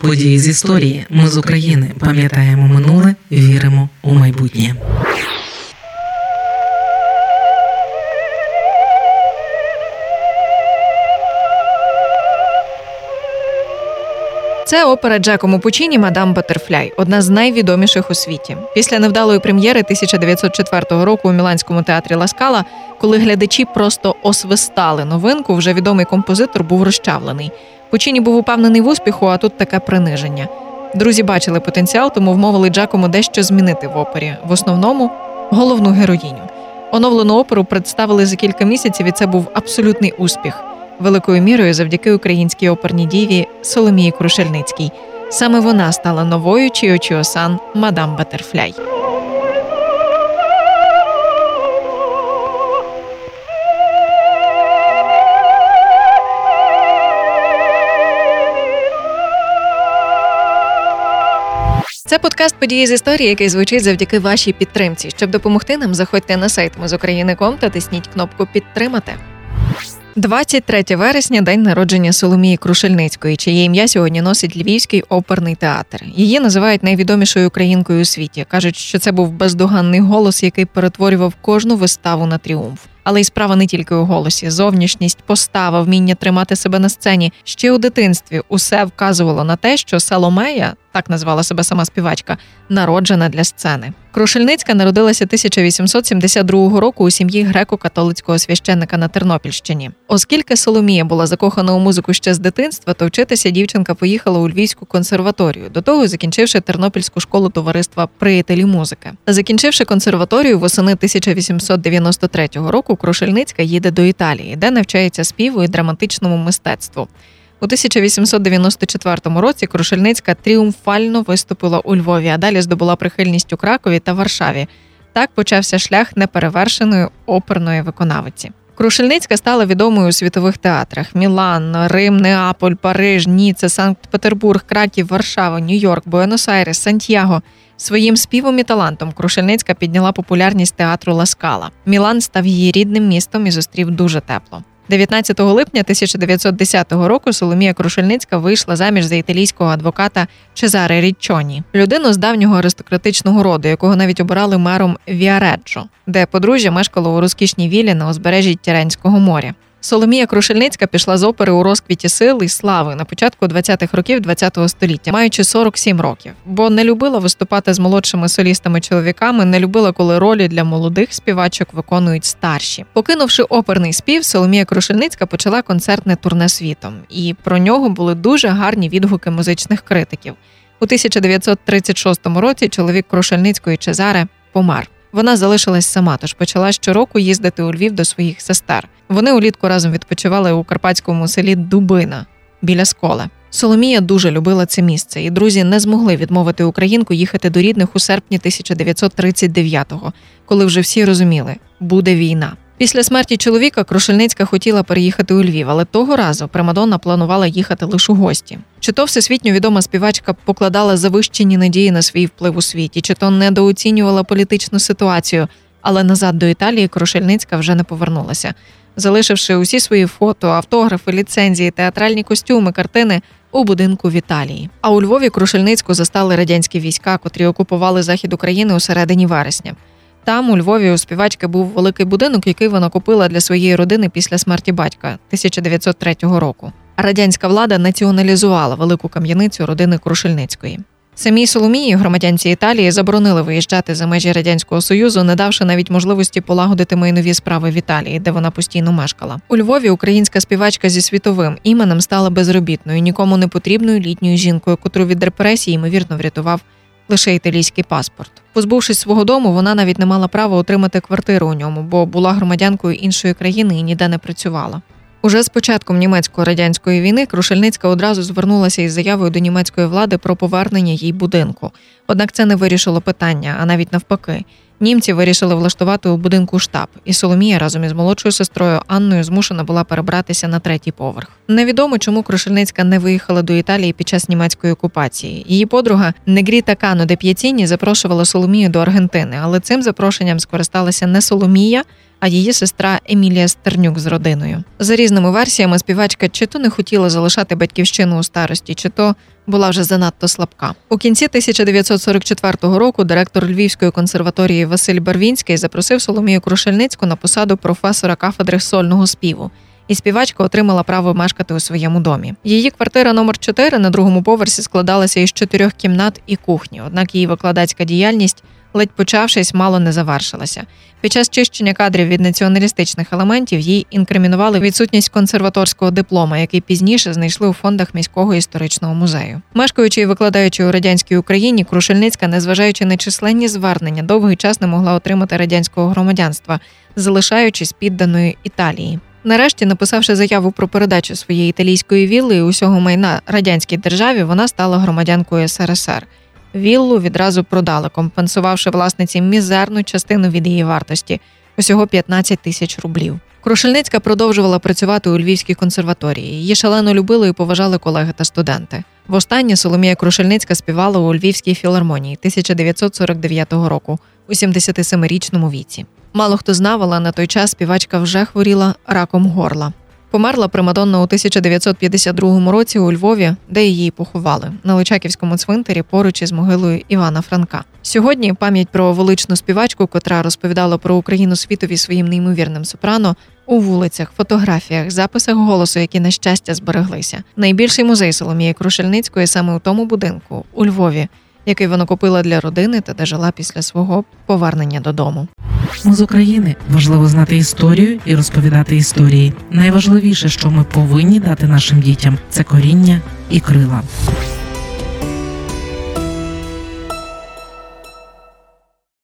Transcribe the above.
Події з історії. Ми з України пам'ятаємо минуле, віримо у майбутнє. Це опера Джакому Пучіні Мадам Батерфляй, одна з найвідоміших у світі. Після невдалої прем'єри 1904 року у Міланському театрі Ласкала, коли глядачі просто освистали новинку, вже відомий композитор був розчавлений. Пучіні був упевнений в успіху, а тут таке приниження. Друзі бачили потенціал, тому вмовили Джакому дещо змінити в опері. В основному головну героїню. Оновлену оперу представили за кілька місяців, і це був абсолютний успіх великою мірою завдяки українській оперній діві Соломії Крушельницькій. Саме вона стала новою Чіо-Чіо-сан мадам Батерфляй. Подкаст події з історії, який звучить завдяки вашій підтримці. Щоб допомогти нам, заходьте на сайт Ми з України.ком та тисніть кнопку Підтримати. 23 вересня день народження Соломії Крушельницької, чиє ім'я сьогодні носить Львівський оперний театр. Її називають найвідомішою українкою у світі. кажуть, що це був бездоганний голос, який перетворював кожну виставу на тріумф. Але й справа не тільки у голосі, зовнішність, постава, вміння тримати себе на сцені. Ще у дитинстві усе вказувало на те, що Саломея, так назвала себе сама співачка, народжена для сцени. Крушельницька народилася 1872 року у сім'ї греко-католицького священника на Тернопільщині. Оскільки Соломія була закохана у музику ще з дитинства, то вчитися дівчинка поїхала у Львівську консерваторію, до того закінчивши Тернопільську школу товариства приятелі музики. Закінчивши консерваторію восени 1893 року, Крушельницька їде до Італії, де навчається співу і драматичному мистецтву. У 1894 році Крушельницька тріумфально виступила у Львові, а далі здобула прихильність у Кракові та Варшаві. Так почався шлях неперевершеної оперної виконавиці. Крушельницька стала відомою у світових театрах: Мілан, Рим, Неаполь, Париж, Ніце, Санкт-Петербург, Краків, Варшава, Нью-Йорк, Буенос-Айрес, Сантьяго. Своїм співом і талантом Крушельницька підняла популярність театру Ла Скала. Мілан став її рідним містом і зустрів дуже тепло. 19 липня 1910 року Соломія Крушельницька вийшла заміж за італійського адвоката Чезаре Річчоні, людину з давнього аристократичного роду, якого навіть обирали мером Віареджо, де подружжя мешкало у розкішній вілі на узбережжі Тіренського моря. Соломія Крушельницька пішла з опери у розквіті сили і слави на початку 20-х років ХХ століття, маючи 47 років, бо не любила виступати з молодшими солістами-чоловіками, не любила, коли ролі для молодих співачок виконують старші. Покинувши оперний спів, Соломія Крушельницька почала концертне турне світом, і про нього були дуже гарні відгуки музичних критиків. У 1936 році чоловік Крушельницької Чезаре помер. Вона залишилась сама, тож почала щороку їздити у Львів до своїх сестер. Вони улітку разом відпочивали у карпатському селі Дубина біля сколе. Соломія дуже любила це місце, і друзі не змогли відмовити українку їхати до рідних у серпні 1939-го, коли вже всі розуміли, буде війна. Після смерті чоловіка Крушельницька хотіла переїхати у Львів, але того разу Примадонна планувала їхати лише у гості. Чи то всесвітньо відома співачка покладала завищені надії на свій вплив у світі, чи то недооцінювала політичну ситуацію, але назад до Італії Крушельницька вже не повернулася, залишивши усі свої фото, автографи, ліцензії, театральні костюми, картини. У будинку в Італії. А у Львові Крушельницьку застали радянські війська, котрі окупували захід України у середині вересня. Там у Львові у співачки був великий будинок, який вона купила для своєї родини після смерті батька 1903 року. Радянська влада націоналізувала велику кам'яницю родини Крушельницької. Самій Соломії, громадянці Італії, заборонили виїжджати за межі радянського союзу, не давши навіть можливості полагодити майнові справи в Італії, де вона постійно мешкала. У Львові українська співачка зі світовим іменем стала безробітною, нікому не потрібною літньою жінкою, котру від репресії ймовірно врятував лише італійський паспорт. Позбувшись свого дому, вона навіть не мала права отримати квартиру у ньому, бо була громадянкою іншої країни і ніде не працювала. Уже з початком німецько-радянської війни Крушельницька одразу звернулася із заявою до німецької влади про повернення їй будинку. Однак це не вирішило питання, а навіть навпаки. Німці вирішили влаштувати у будинку штаб, і Соломія разом із молодшою сестрою Анною змушена була перебратися на третій поверх. Невідомо, чому Крушельницька не виїхала до Італії під час німецької окупації. Її подруга Негріта Кано де П'ятіні запрошувала Соломію до Аргентини, але цим запрошенням скористалася не Соломія, а її сестра Емілія Стернюк з родиною. За різними версіями, співачка чи то не хотіла залишати батьківщину у старості, чи то була вже занадто слабка. У кінці 1944 року директор Львівської консерваторії Василь Барвінський запросив Соломію Крушельницьку на посаду професора кафедри сольного співу. І співачка отримала право мешкати у своєму домі. Її квартира номер 4 на другому поверсі складалася із чотирьох кімнат і кухні. Однак її викладацька діяльність, ледь почавшись, мало не завершилася. Під час чищення кадрів від націоналістичних елементів їй інкримінували відсутність консерваторського диплома, який пізніше знайшли у фондах міського історичного музею. Мешкаючи і викладаючи у радянській Україні, Крушельницька, незважаючи на численні звернення, довгий час не могла отримати радянського громадянства, залишаючись підданою Італії. Нарешті, написавши заяву про передачу своєї італійської вілли і усього майна радянській державі, вона стала громадянкою СРСР. Віллу відразу продали, компенсувавши власниці мізерну частину від її вартості усього 15 тисяч рублів. Крушельницька продовжувала працювати у Львівській консерваторії. Її шалено любили і поважали колеги та студенти. Востаннє Соломія Крушельницька співала у Львівській філармонії 1949 року у 77-річному віці. Мало хто знав, але на той час співачка вже хворіла раком горла. Померла Примадонна у 1952 році у Львові, де її поховали на Личаківському цвинтарі поруч із могилою Івана Франка. Сьогодні пам'ять про величну співачку, котра розповідала про Україну світові своїм неймовірним сопрано, у вулицях, фотографіях, записах голосу, які на щастя збереглися. Найбільший музей Соломії Крушельницької саме у тому будинку у Львові, який вона купила для родини та де жила після свого повернення додому. Ми з України важливо знати історію і розповідати історії. Найважливіше, що ми повинні дати нашим дітям, це коріння і крила.